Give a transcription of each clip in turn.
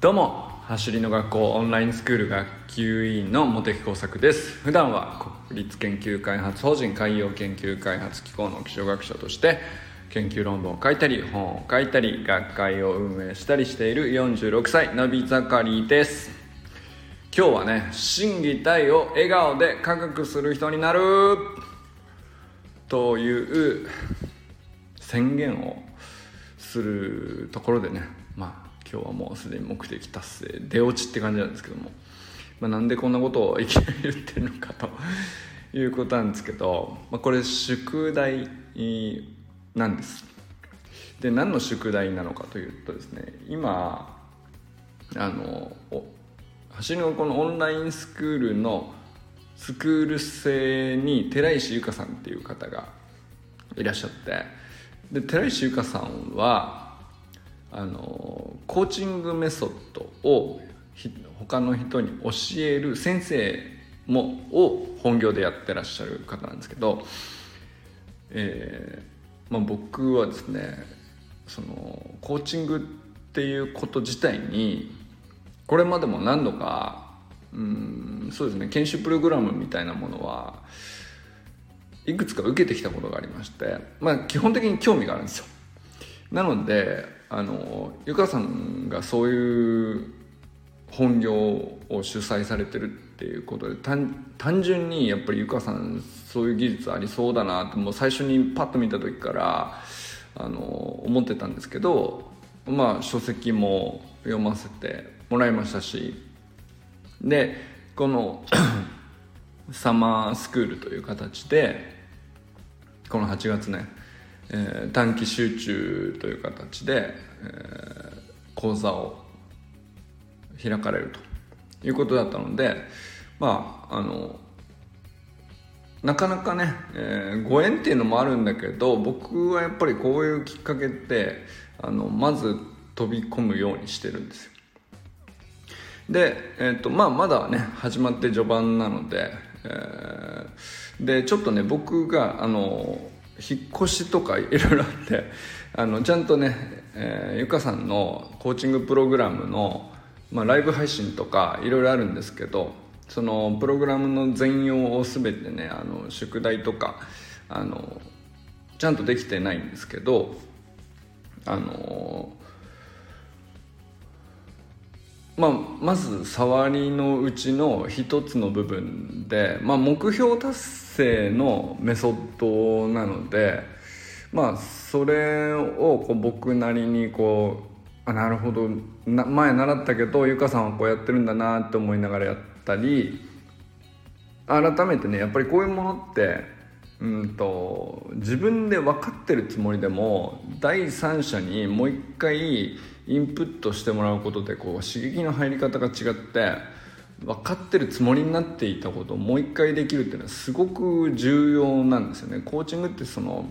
どうも走りの学校オンラインスクール学級委員の茂木耕作です。普段は国立研究開発法人海洋研究開発機構の気象学者として研究論文を書いたり本を書いたり学会を運営したりしている46歳のび盛りです。今日はね心技体を笑顔で科学する人になる！という宣言をするところでねまあ今日はもうすでに目的達成出落ちって感じなんですけども、まあ、なんでこんなことをいきなり言ってるのかということなんですけど、まあ、これ宿題なんです。で何の宿題なのかというとですね今あの走りのこのオンラインスクールのスクール生に寺石由香さんっていう方がいらっしゃって。で寺石由香さんはあのコーチングメソッドを他の人に教える先生もを本業でやってらっしゃる方なんですけど、えーまあ、僕はですねそのコーチングっていうこと自体にこれまでも何度かうんそうですね研修プログラムみたいなものはいくつか受けてきたことがありましてまあ基本的に興味があるんですよ。なのであのゆかさんがそういう本業を主催されてるっていうことで単純にやっぱりゆかさんそういう技術ありそうだなってもう最初にパッと見た時からあの思ってたんですけどまあ書籍も読ませてもらいましたしでこの サマースクールという形でこの8月ねえー、短期集中という形で、えー、講座を開かれるということだったのでまああのなかなかね、えー、ご縁っていうのもあるんだけど僕はやっぱりこういうきっかけってあのまず飛び込むようにしてるんですよ。で、えーとまあ、まだね始まって序盤なので、えー、でちょっとね僕があの引っ越しとかいろいろあってあのちゃんとね、えー、ゆかさんのコーチングプログラムの、まあ、ライブ配信とかいろいろあるんですけどそのプログラムの全容を全てねあの宿題とかあのちゃんとできてないんですけどあのまあ、まず触りのうちの一つの部分で、まあ、目標達成のメソッドなので、まあ、それをこう僕なりにこうあなるほどな前習ったけどゆかさんはこうやってるんだなって思いながらやったり改めてねやっぱりこういうものってうんと自分で分かってるつもりでも第三者にもう一回インプットしてもらうことでこう刺激の入り方が違って分かってるつもりになっていたことをもう一回できるっていうのはすごく重要なんですよね。コーチングってその、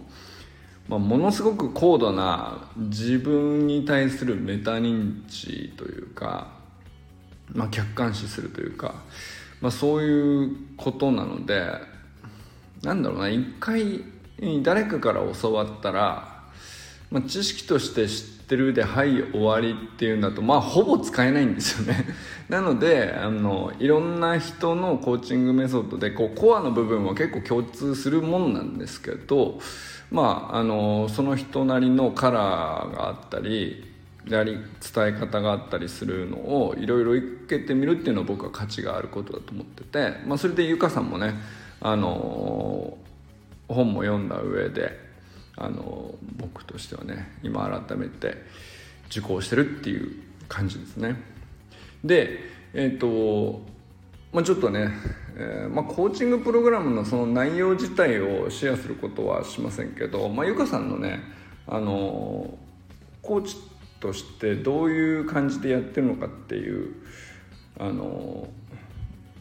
まあ、ものすごく高度な自分に対するメタ認知というか、まあ、客観視するというか、まあ、そういうことなのでなんだろうな一回誰かから教わったら、まあ、知識として知ってってるではい終わりっていうんだとまあほぼ使えないんですよね。なのであのいろんな人のコーチングメソッドでこうコアの部分は結構共通するもんなんですけどまああのその人なりのカラーがあったりやり伝え方があったりするのをいろいろ受けてみるっていうのは僕は価値があることだと思ってて、まあ、それでゆかさんもねあの本も読んだ上であの僕としてはね今改めて受講してるっていう感じですね。でえっ、ー、とまあ、ちょっとね、えーまあ、コーチングプログラムのその内容自体をシェアすることはしませんけど、まあ、ゆかさんのねあのコーチとしてどういう感じでやってるのかっていうあの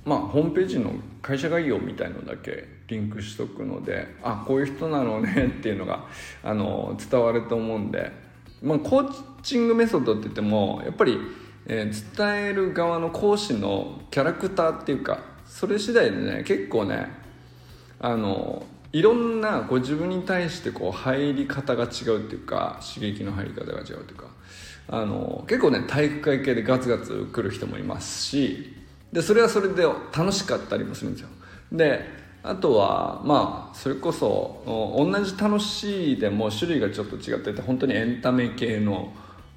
まあホームページの会社概要みたいのだけリンクしとくのであこういう人なのね っていうのがあの伝わると思うんで、まあ、コーチングメソッドって言ってもやっぱり、えー、伝える側の講師のキャラクターっていうかそれ次第でね結構ねあのいろんなこう自分に対してこう入り方が違うっていうか刺激の入り方が違うっていうかあの結構ね体育会系でガツガツ来る人もいますしでそれはそれで楽しかったりもするんですよ。であとはまあそれこそ同じ楽しいでも種類がちょっと違ってて本当にエンタメ系の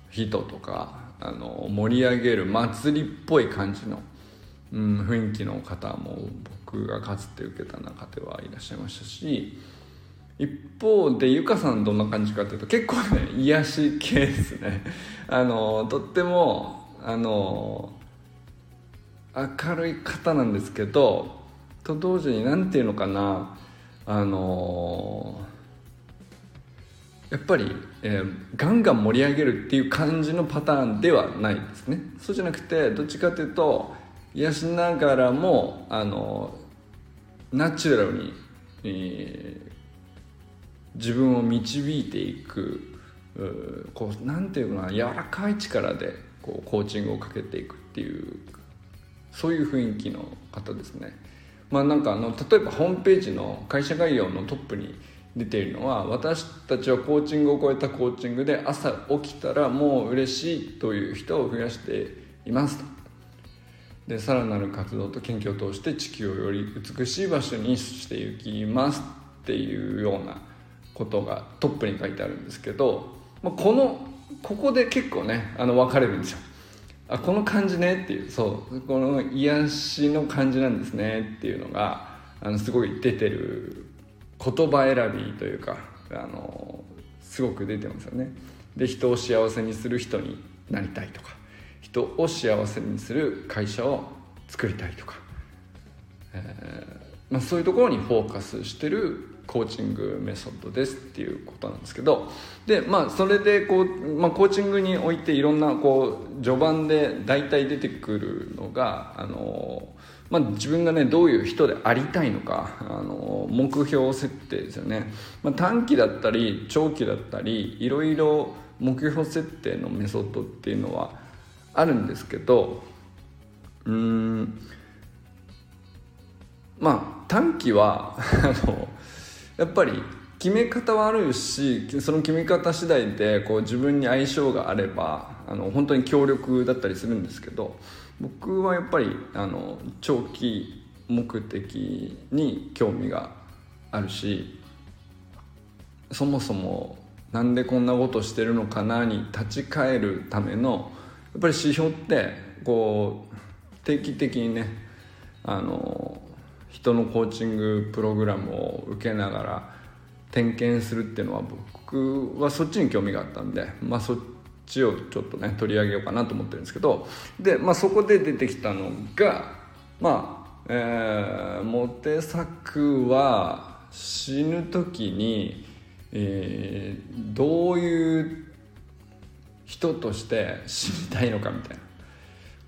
人とかあの盛り上げる祭りっぽい感じの、うん、雰囲気の方も僕がかつて受けた中ではいらっしゃいましたし一方でゆかさんどんな感じかというと結構ね癒し系ですね。あのとってもあの明るい方なんですけどと同時に何て言うのかなあのやっぱり、えー、ガンガン盛り上げるっていう感じのパターンではないですねそうじゃなくてどっちかというと癒しながらもあのナチュラルに、えー、自分を導いていくこうなんていうかな柔らかい力でこうコーチングをかけていくっていうそういう雰囲気の方ですね。まあ、なんかあの例えばホームページの会社概要のトップに出ているのは私たちはコーチングを超えたコーチングで朝起きたらもう嬉しいという人を増やしていますとでさらなる活動と研究を通して地球をより美しい場所にしていきますっていうようなことがトップに書いてあるんですけど、まあ、このここで結構ねあの分かれるんですよ。あこの感じねっていうそうこの癒しの感じなんですねっていうのがあのすごい出てる言葉選びというかあのすごく出てますよね。で人を幸せにする人になりたいとか人を幸せにする会社を作りたいとか、えーまあ、そういうところにフォーカスしてるコーチングメソッドですっていうことなんですけどでまあそれでこう、まあ、コーチングにおいていろんなこう序盤で大体出てくるのがあの、まあ、自分がねどういう人でありたいのかあの目標設定ですよね、まあ、短期だったり長期だったりいろいろ目標設定のメソッドっていうのはあるんですけどうんまあ短期はあのやっぱり決め方はあるしその決め方次第でこう自分に相性があればあの本当に強力だったりするんですけど僕はやっぱりあの長期目的に興味があるしそもそもなんでこんなことしてるのかなに立ち返るためのやっぱり指標ってこう定期的にねあの人のコーチングプログラムを受けながら点検するっていうのは僕はそっちに興味があったんで、まあ、そっちをちょっとね取り上げようかなと思ってるんですけどで、まあ、そこで出てきたのがまあ、えー、モテ作は死ぬ時に、えー、どういう人として死にたいのかみたいな。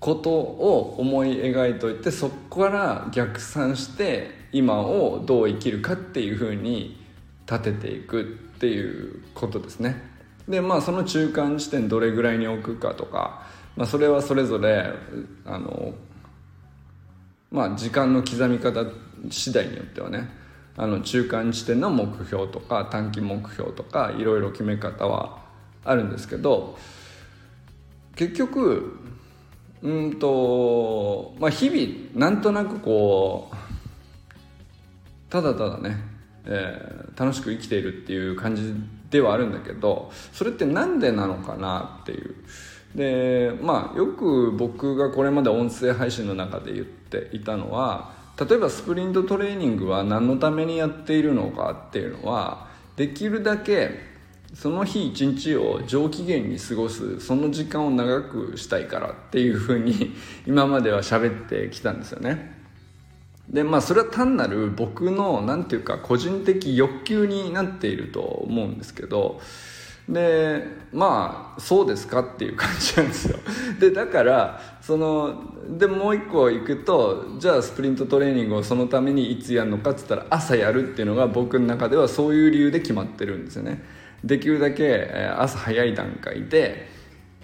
ことを思い描いといてそこから逆算して今をどう生きるかっていうふうに立てていくっていうことですね。でまあその中間地点どれぐらいに置くかとか、まあ、それはそれぞれあのまあ時間の刻み方次第によってはねあの中間地点の目標とか短期目標とかいろいろ決め方はあるんですけど結局うんとまあ日々なんとなくこうただただね、えー、楽しく生きているっていう感じではあるんだけどそれって何でなのかなっていう。でまあよく僕がこれまで音声配信の中で言っていたのは例えばスプリントトレーニングは何のためにやっているのかっていうのはできるだけその日一日を上機嫌に過ごすその時間を長くしたいからっていうふうに今までは喋ってきたんですよね。でまあそれは単なる僕の何て言うか個人的欲求になっていると思うんですけどでまあそうですかっていう感じなんですよ。でだからそのでもう一個行くとじゃあスプリントトレーニングをそのためにいつやるのかっつったら朝やるっていうのが僕の中ではそういう理由で決まってるんですよね。できるだけ朝早い段階で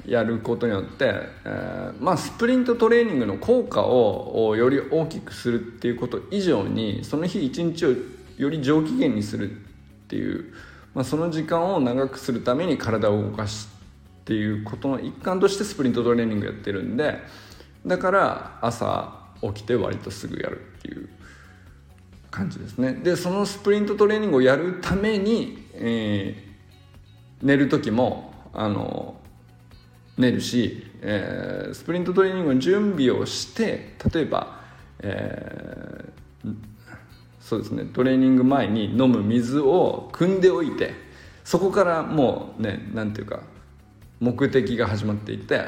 やることによって、えー、まあ、スプリントトレーニングの効果をより大きくするっていうこと以上にその日一日をより上機嫌にするっていう、まあ、その時間を長くするために体を動かしっていうことの一環としてスプリントトレーニングやってるんでだから朝起きて割とすぐやるっていう感じですね。でそのスプリントトレーニングをやるために、えー、寝る時もあの寝るし、えー、スプリントトレーニングの準備をして例えば、えー、そうですねトレーニング前に飲む水を汲んでおいてそこからもうね何ていうか目的が始まっていて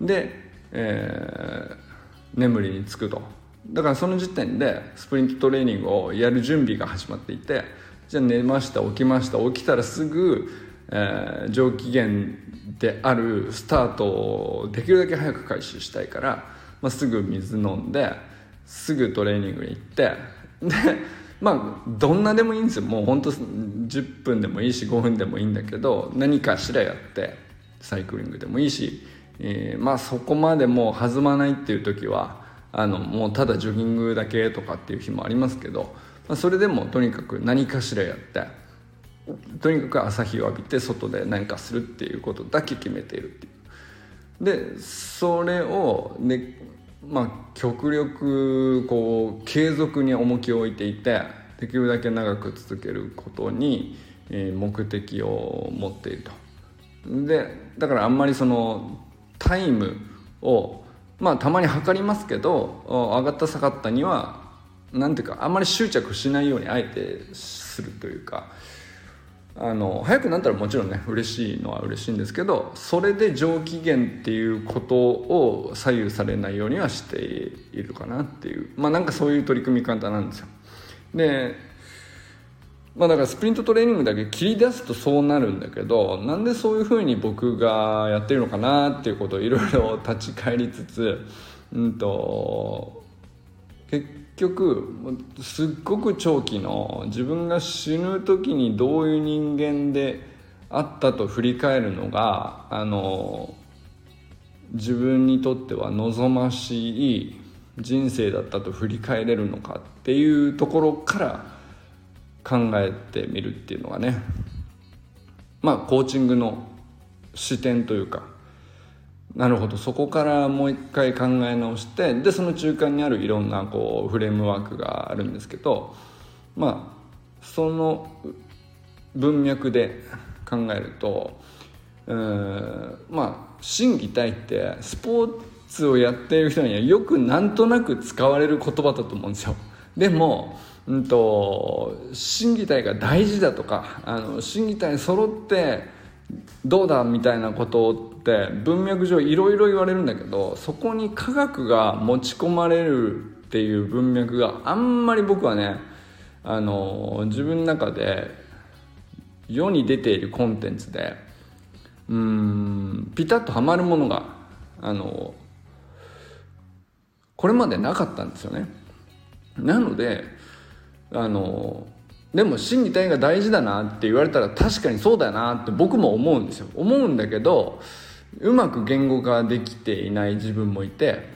で、えー、眠りにつくと。だからその時点でスプリントトレーニングをやる準備が始まっていてじゃあ寝ました起きました。起きたらすぐ、えー、上機嫌であるスタートをできるだけ早く開始したいから、まあ、すぐ水飲んですぐトレーニングに行ってでまあどんなでもいいんですよ。もうほんと10分でもいいし5分でもいいんだけど何かしらやってサイクリングでもいいし、えー、まあそこまでもう弾まないっていう時はあのもうただジョギングだけとかっていう日もありますけど、まあ、それでもとにかく何かしらやってとにかく朝日を浴びて外で何かするっていうことだけ決めているっていう。でそれをねまあ極力こう継続に重きを置いていてできるだけ長く続けることに、え目的を持っていると。でだからあんまりそのタイムをまあたまに測りますけど上がった下がったには何ていうかあんまり執着しないようにあえてするというかあの早くなったらもちろんね嬉しいのは嬉しいんですけどそれで上機嫌っていうことを左右されないようにはしているかなっていうまあなんかそういう取り組み方なんですよ。でまあだからスプリントトレーニングだけ切り出すとそうなるんだけどなんでそういうふうに僕がやってるのかなっていうことをいろいろ立ち返りつつうんと結局すっごく長期の自分が死ぬ時にどういう人間であったと振り返るのがあの自分にとっては望ましい人生だったと振り返れるのかっていうところから考えてみるっていうのがね。まあコーチングの視点というかなるほどそこからもう一回考え直してでその中間にあるいろんなこうフレームワークがあるんですけどまあその文脈で考えるとうんまあ心技体ってスポーツをやっている人にはよくなんとなく使われる言葉だと思うんですよ。でもうんと審議体が大事だとかあの審議体揃ってどうだみたいなことって文脈上いろいろ言われるんだけどそこに科学が持ち込まれるっていう文脈があんまり僕はねあの自分の中で世に出ているコンテンツでうんピタッとはまるものがあのこれまでなかったんですよね。なのであのでも心技体が大事だなって言われたら確かにそうだなって僕も思うんですよ思うんだけどうまく言語化できていない自分もいて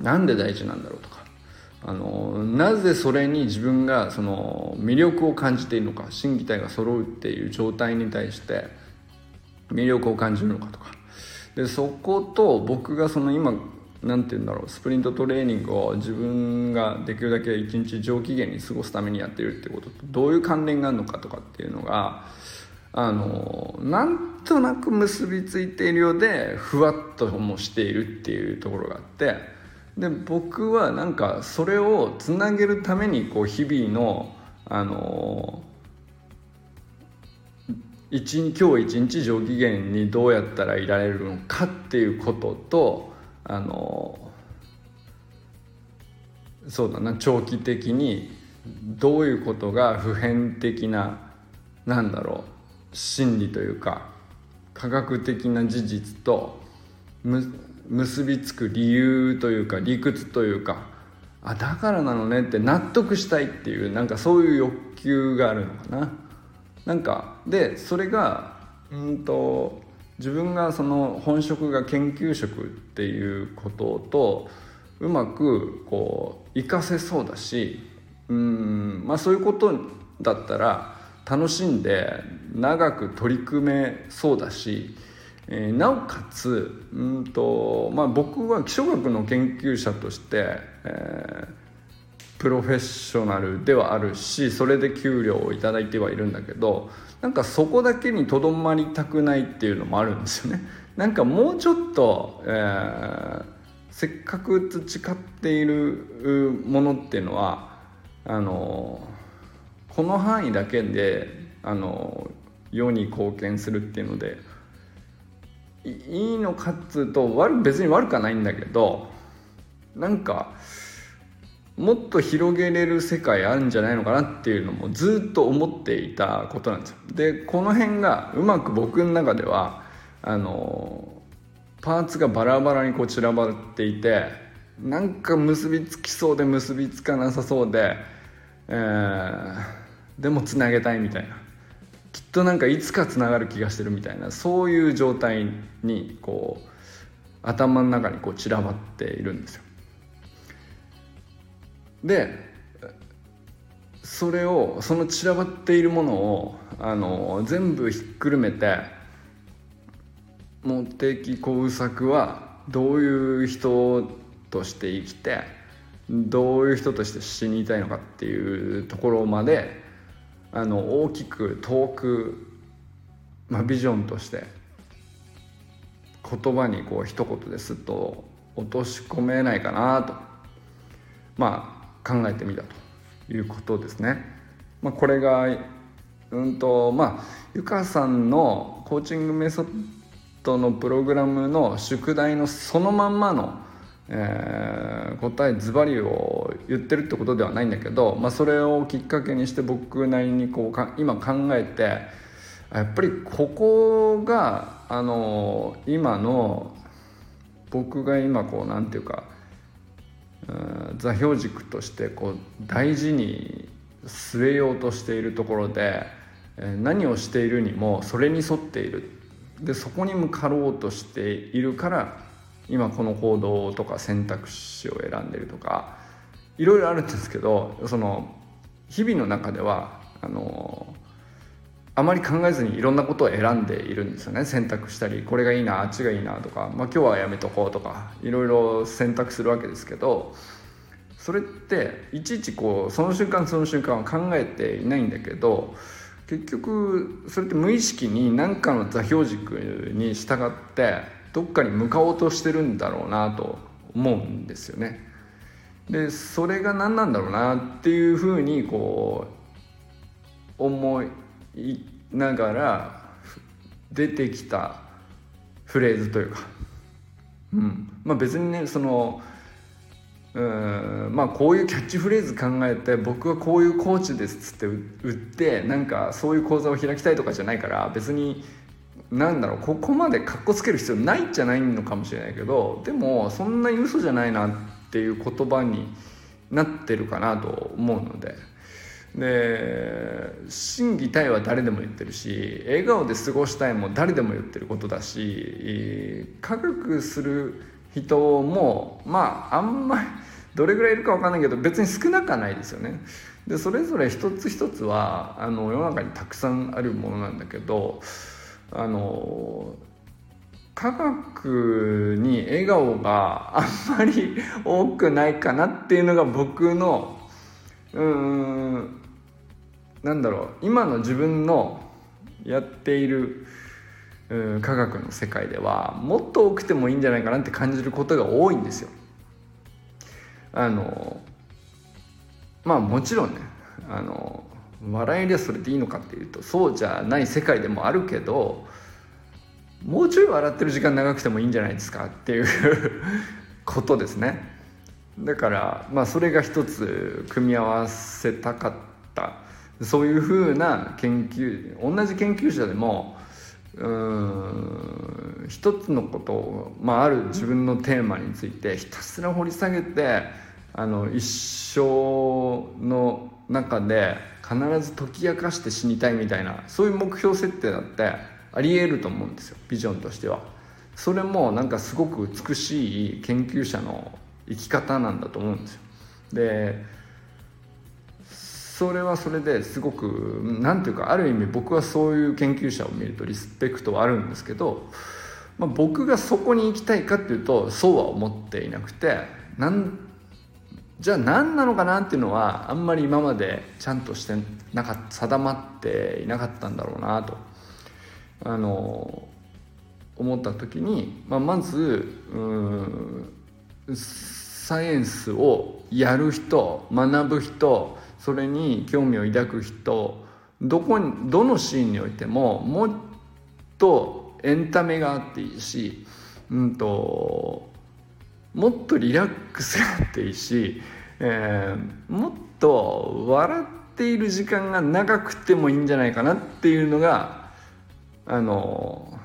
なんで大事なんだろうとか。あのなぜそれに自分がその魅力を感じているのか心技体が揃うっていう状態に対して魅力を感じるのかとか。でそこと僕がその今何て言うんだろうスプリントトレーニングを自分ができるだけ一日上機嫌に過ごすためにやってるってこととどういう関連があるのかとかっていうのがあのなんとなく結びついているようでふわっともしているっていうところがあってで僕はなんかそれをつなげるためにこう日々のあの一今日一日上機嫌にどうやったらいられるのかっていうこととあのそうだな長期的にどういうことが普遍的ななんだろう真理というか科学的な事実と結びつく理由というか理屈というかあだからなのねって納得したいっていうなんかそういう欲求があるのかな。なんかでそれがうんと自分がその本職が研究職っていうこととうまくこう活かせそうだしうんまあそういうことだったら楽しんで長く取り組めそうだしえー、なおかつうんと、まあ、僕は気象学の研究者として、えー、プロフェッショナルではあるしそれで給料を頂いてはいるんだけどなんかそこだけにとどまりたくないっていうのもあるんですよね。なんかもうちょっと、えー、せっかく培っているものっていうのはあのこの範囲だけであの世に貢献するっていうのでいいのかっつうと悪別に悪くはないんだけどなんかもっと広げれる世界あるんじゃないのかなっていうのもずっと思っていたことなんですよ。でこの辺がうまく僕の中ではあのパーツがバラバラにこう散らばっていてなんか結びつきそうで結びつかなさそうで、えー、でもつなげたいみたいなきっとなんかいつかつながる気がしてるみたいなそういう状態にこう頭の中にこう散らばっているんですよ。でそれをその散らばっているものをあの全部ひっくるめて茂木耕作はどういう人として生きてどういう人として死にたいのかっていうところまであの大きく遠く、まあ、ビジョンとして言葉にこう一言ですっと落とし込めないかなとまあ考えてみたということですね。まあ、これがうんとまあゆかさんのコーチングメソッドのプログラムの宿題のそのまんまのえー、答えズバリを言ってるってことではないんだけど、まあ、それをきっかけにして僕なりにこうか今考えてやっぱりここがあの今の僕が今こうなんていうか、うん、座標軸としてこう大事に据えようとしているところで、えー、何をしているにもそれに沿っている。でそこに向かろうとしているから今この行動とか選択肢を選んでるとかいろいろあるんですけどその日々の中ではあのあまり考えずにいろんなことを選んでいるんですよね。選択したりこれがいいなあっちがいいなとか、まあ、今日はやめとこうとかいろいろ選択するわけですけどそれっていちいちこうその瞬間その瞬間は考えていないんだけど結局それって無意識に何かの座標軸に従ってどっかに向かおうとしてるんだろうなと思うんですよね。でそれが何なんだろうなっていうふうにこう思いながら出てきたフレーズというか、うんまあ、別にねそのうんまあこういうキャッチフレーズ考えて僕はこういうコーチですっつって売ってなんかそういう講座を開きたいとかじゃないから別になんだろうここまでかっこつける必要ないんじゃないのかもしれないけどでもそんなに嘘じゃないなっていう言葉になってるかなと思うのでで心技体は誰でも言ってるし笑顔で過ごしたいも誰でも言ってることだし科学する人もまああんまりどれぐらいいるか分かんないけど別に少なくはないですよね。でそれぞれ一つ一つはあの世の中にたくさんあるものなんだけどあの科学に笑顔があんまり多くないかなっていうのが僕のうんなんだろう今の自分のやっている科学の世界ではもっと多くてもいいんじゃないかなって感じることが多いんですよ。あのまあもちろんねあの笑いでそれでいいのかっていうとそうじゃない世界でもあるけどもうちょい笑ってる時間長くてもいいんじゃないですかっていう ことですね。だからまあそれが一つ組み合わせたかった。そういうふうな研究同じ研究者でもうん一つのことを、まあ、ある自分のテーマについてひたすら掘り下げてあの一生の中で必ず解き明かして死にたいみたいなそういう目標設定だってありえると思うんですよビジョンとしては。それもなんかすごく美しい研究者の生き方なんだと思うんですよ。でそれはそれですごく何ていうかある意味僕はそういう研究者を見るとリスペクトはあるんですけどまあ、僕がそこに行きたいかっていうとそうは思っていなくてなんじゃあ何なのかなっていうのはあんまり今までちゃんとしてなか定まっていなかったんだろうなと。あの思った時に、まあ、まずサイエンスをやる人学ぶ人それに興味を抱く人どこにどのシーンにおいてももっとエンタメがあっていいし、うんと、もっとリラックスがあっていいし、えー、もっと笑っている時間が長くてもいいんじゃないかなっていうのがあの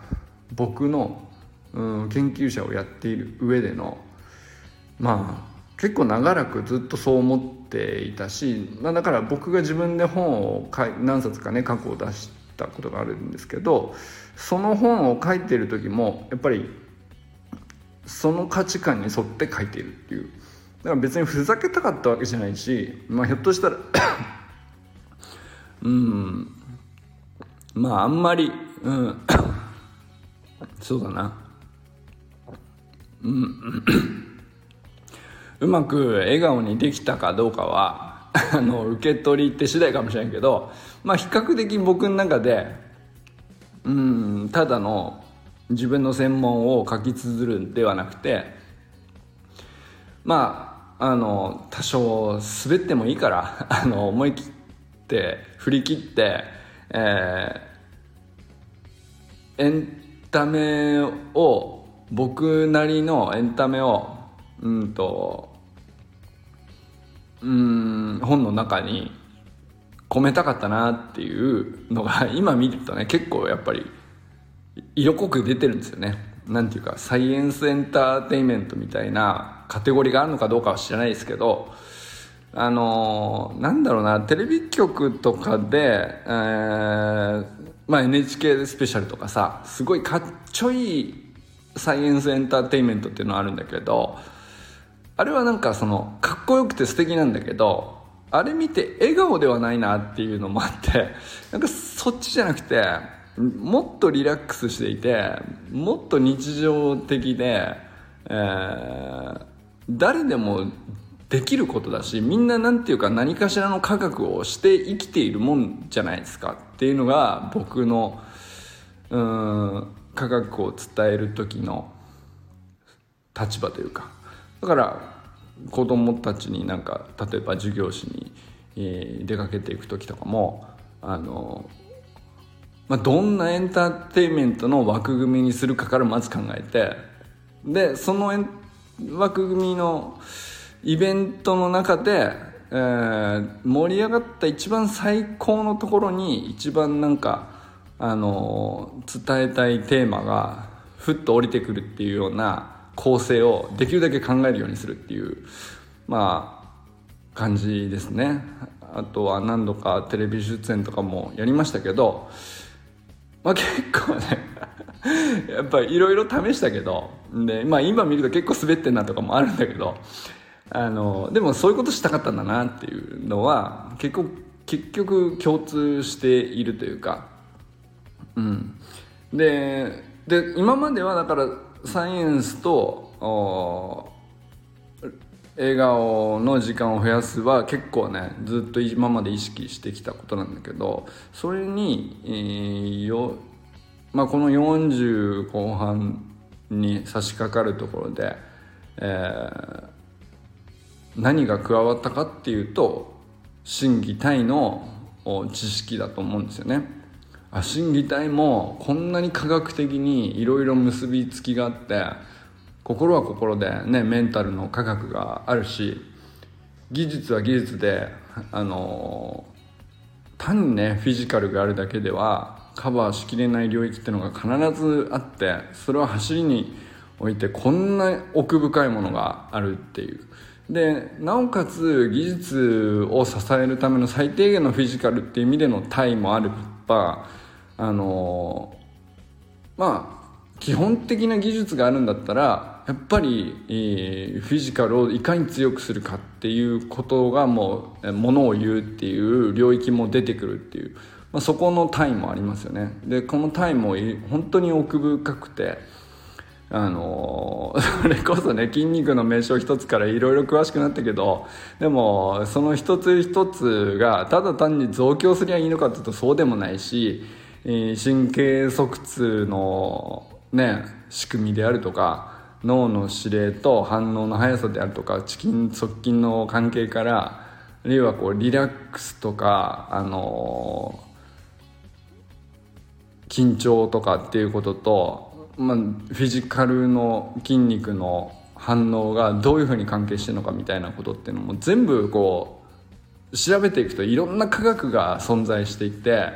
僕の、うん、研究者をやっている上でのまあ結構長らくずっとそう思っていたし、まあ、だから僕が自分で本を何冊かね過去を出したことがあるんですけどその本を書いてる時もやっぱりその価値観に沿って書いているっていう。だから別にふざけたかったわけじゃないし、まあ、ひょっとしたら うんまああんまりうんそうだな。うん。うまく笑顔にできたかどうかは あの受け取りって次第かもしれんけどまあ比較的僕の中でうんただの自分の専門を書き綴るんではなくてまああの多少滑ってもいいから あの思い切って振り切って、えー、エンタメを僕なりのエンタメをうんとうん本の中に込めたかったなっていうのが今見るとね結構やっぱり色濃く出てるんですよね。なんていうかサイエンスエンターテインメントみたいなカテゴリーがあるのかどうかは知らないですけどあのー、なんだろうなテレビ局とかで、えーまあ、NHK スペシャルとかさすごいかっちょいいサイエンスエンターテインメントっていうのはあるんだけどあれはなんかそのかっこよくて素敵なんだけどあれ見て笑顔ではないなっていうのもあってなんかそっちじゃなくてもっとリラックスしていてもっと日常的で、えー、誰でもできることだしみんな何て言うか何かしらの科学をして生きているもんじゃないですかっていうのが僕のうん科学を伝える時の立場というか。だから子供たちになんか例えば授業誌に、えー、出かけていく時とかもあの、まあ、どんなエンターテインメントの枠組みにするかからまず考えてでその枠組みのイベントの中で、えー、盛り上がった一番最高のところに一番なんかあの伝えたいテーマがふっと降りてくるっていうような構成をできるだけ考えるようにするっていうまあ感じですね。あとは何度かテレビ出演とかもやりましたけどまあ結構ねやっぱいろいろ試したけどで、まあ、今見ると結構滑ってんなとかもあるんだけどあのでもそういうことしたかったんだなっていうのは結構結局共通しているというかうん。でで今まではだからサイエンスと笑顔の時間を増やすは結構ねずっと今まで意識してきたことなんだけどそれに、えー、よまあ、この40後半に差し掛かるところで、えー、何が加わったかっていうと心技体の知識だと思うんですよね。あ心技体もこんなに科学的にいろいろ結びつきがあって心は心でねメンタルの科学があるし技術は技術であの単にねフィジカルがあるだけではカバーしきれない領域っていうのが必ずあってそれは走りにおいてこんな奥深いものがあるっていう。でなおかつ技術を支えるための最低限のフィジカルっていう意味での体もあるぱあのまあ基本的な技術があるんだったらやっぱり、えー、フィジカルをいかに強くするかっていうことがもうものを言うっていう領域も出てくるっていう、まあ、そこの単位もありますよね。でこの単位も本当に奥深くてあの それこそね筋肉の名称一つからいろいろ詳しくなったけどでもその一つ一つがただ単に増強すりゃいいのかっていうとそうでもないし、え神経側痛のね仕組みであるとか脳の指令と反応の速さであるとかチキン側近の関係からあるいはこうリラックスとかあの緊張とかっていうこととまあ、フィジカルの筋肉の反応がどういうふうに関係してるのかみたいなことっていうのも全部こう調べていくといろんな科学が存在していて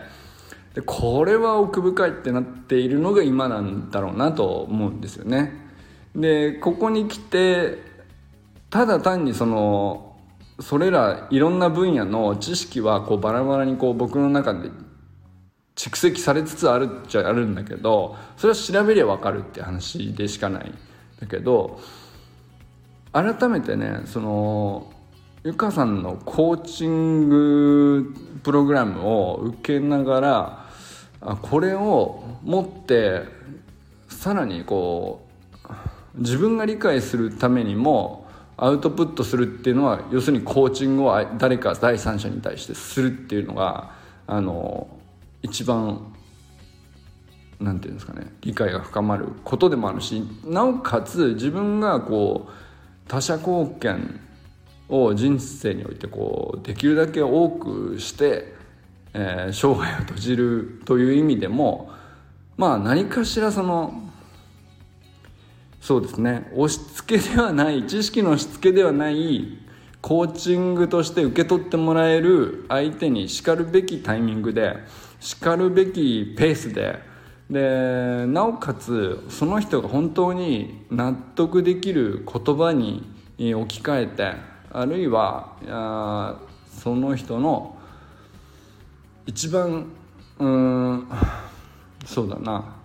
でこれは奥深いってなっているのが今なんだろうなと思うんですよね。でここに来てただ単にそのそれらいろんな分野の知識はこうバラバラにこう僕の中で蓄積されつつあるっちゃあるんだけどそれは調べりゃ分かるって話でしかないだけど改めてねそのゆかさんのコーチングプログラムを受けながらこれを持ってさらにこう自分が理解するためにもアウトプットするっていうのは要するにコーチングを誰か第三者に対してするっていうのがあの一番なんていうんですかね理解が深まることでもあるしなおかつ自分がこう他者貢献を人生においてこうできるだけ多くして、えー、生涯を閉じるという意味でもまあ何かしらそのそうですね。押し付けではない知識の押し付けではないコーチングとして受け取ってもらえる相手にしかるべきタイミングでしかるべきペースででなおかつその人が本当に納得できる言葉に置き換えてあるいはあその人の一番うんそうだな。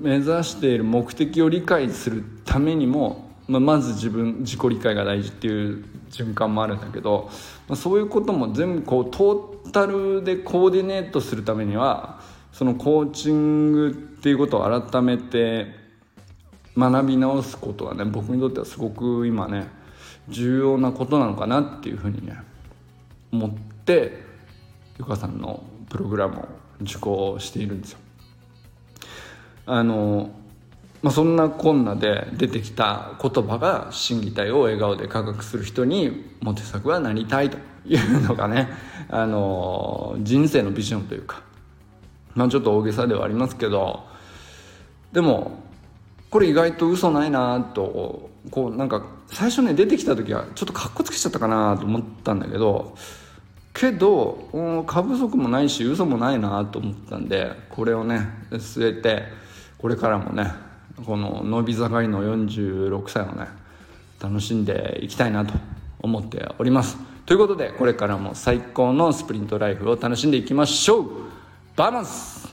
目指している目的を理解するためにもまあ、まず自分自己理解が大事っていう循環もあるんだけど、まあ、そういうことも全部こうトータルでコーディネートするためにはそのコーチングっていうことを改めて学び直すことはね僕にとってはすごく今ね重要なことなのかなっていうふうにね思ってゆかさんのプログラムを受講しているんですよ。あのまあ、そんなこんなで出てきた言葉が心技体を笑顔で科学する人にモテ作はなりたいというのがね、あの人生のビジョンというか、まあ、ちょっと大げさではありますけどでもこれ意外と嘘ないなとこうなんか最初ね出てきた時はちょっとかっこつけちゃったかなと思ったんだけどけど、うん、過不足もないし嘘もないなと思ったんでこれをね据えてこれからもねこの伸び盛りの46歳をね楽しんでいきたいなと思っております。ということでこれからも最高のスプリントライフを楽しんでいきましょう。バランス